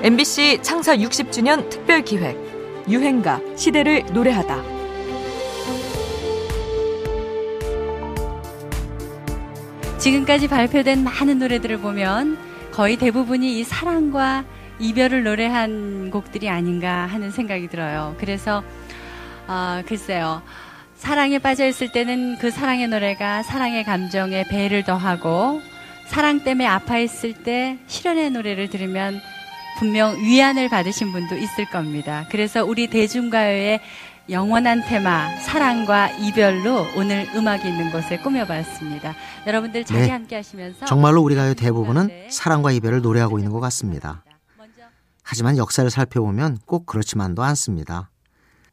MBC 창사 60주년 특별 기획 유행가 시대를 노래하다. 지금까지 발표된 많은 노래들을 보면 거의 대부분이 이 사랑과 이별을 노래한 곡들이 아닌가 하는 생각이 들어요. 그래서 아, 글쎄요. 사랑에 빠져 있을 때는 그 사랑의 노래가 사랑의 감정에 배를 더하고 사랑 때문에 아파 있을 때 실현의 노래를 들으면 분명 위안을 받으신 분도 있을 겁니다. 그래서 우리 대중가요의 영원한 테마 사랑과 이별로 오늘 음악이 있는 곳에 꾸며봤습니다. 여러분들 자리 네. 함께 하시면서 정말로 우리 가요 대부분은 사랑과 이별을 노래하고 있는 것 같습니다. 하지만 역사를 살펴보면 꼭 그렇지만도 않습니다.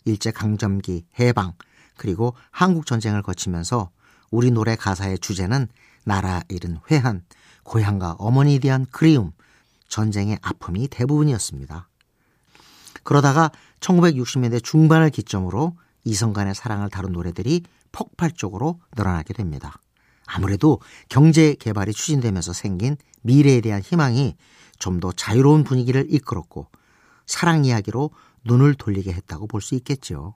일제 강점기, 해방, 그리고 한국 전쟁을 거치면서 우리 노래 가사의 주제는 나라 잃은 회한, 고향과 어머니에 대한 그리움, 전쟁의 아픔이 대부분이었습니다. 그러다가 1960년대 중반을 기점으로 이성 간의 사랑을 다룬 노래들이 폭발적으로 늘어나게 됩니다. 아무래도 경제 개발이 추진되면서 생긴 미래에 대한 희망이 좀 더 자유로운 분위기를 이끌었고 사랑 이야기로 눈을 돌리게 했다고 볼 수 있겠죠.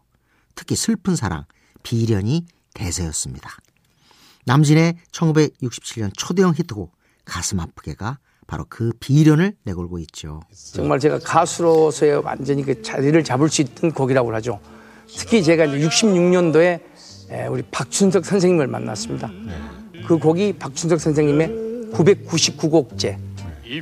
특히 슬픈 사랑, 비련이 대세였습니다. 남진의 1967년 초대형 히트곡 가슴 아프게가 바로 그 비련을 내걸고 있죠. 정말 제가 가수로서의 완전히 그 자리를 잡을 수 있던 곡이라고 하죠. 특히 제가 이제 66년도에 우리 박춘석 선생님을 만났습니다. 그 곡이 박춘석 선생님의 999곡째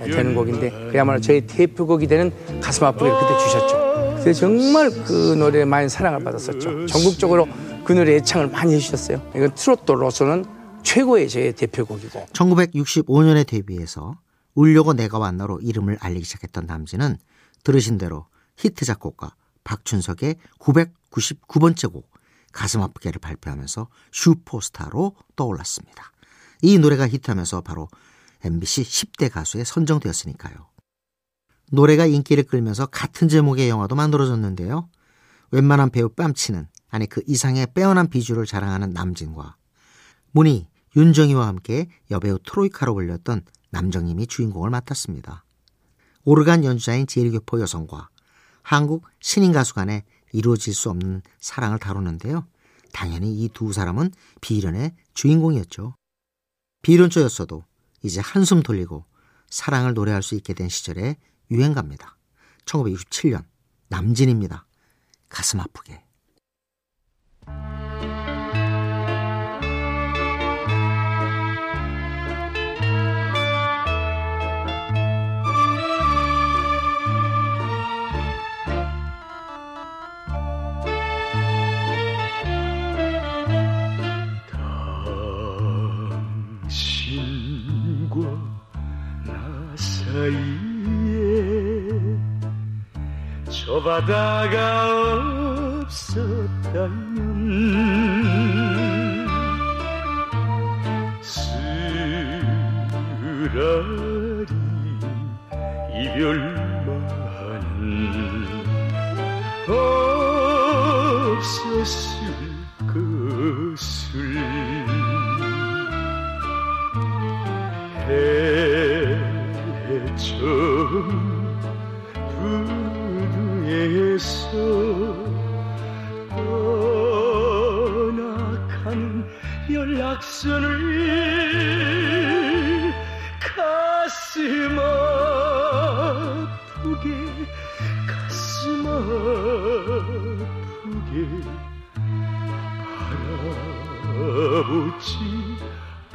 되는 곡인데 그야말로 저희 대표곡이 되는 가슴 아프게 그때 주셨죠. 그래서 정말 그 노래에 많이 사랑을 받았었죠. 전국적으로 그 노래 애창을 많이 해주셨어요. 이건 트로트로서는 최고의 제 대표곡이고. 1965년에 데뷔해서 울려고 내가 왔나로 이름을 알리기 시작했던 남진은 들으신 대로 히트 작곡가 박춘석의 999번째 곡 가슴 아프게를 발표하면서 슈퍼스타로 떠올랐습니다. 이 노래가 히트하면서 바로 MBC 10대 가수에 선정되었으니까요. 노래가 인기를 끌면서 같은 제목의 영화도 만들어졌는데요. 웬만한 배우 뺨치는 아니 그 이상의 빼어난 비주를 자랑하는 남진과 문희, 윤정희와 함께 여배우 트로이카로 불렸던 남정님이 주인공을 맡았습니다. 오르간 연주자인 제일교포 여성과 한국 신인 가수 간에 이루어질 수 없는 사랑을 다루는데요. 당연히 이 두 사람은 비련의 주인공이었죠. 비련조였어도 이제 한숨 돌리고 사랑을 노래할 수 있게 된 시절의 유행가입니다. 1967년 남진입니다. 가슴 아프게. 사이에 저 바다가 없었다면 쓰라리 이별만 없었을 것을 처음 부두에서 떠나간 연락선을 가슴 아프게 가슴 아프게 바라보지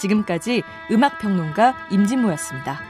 지금까지 음악평론가 임진모였습니다.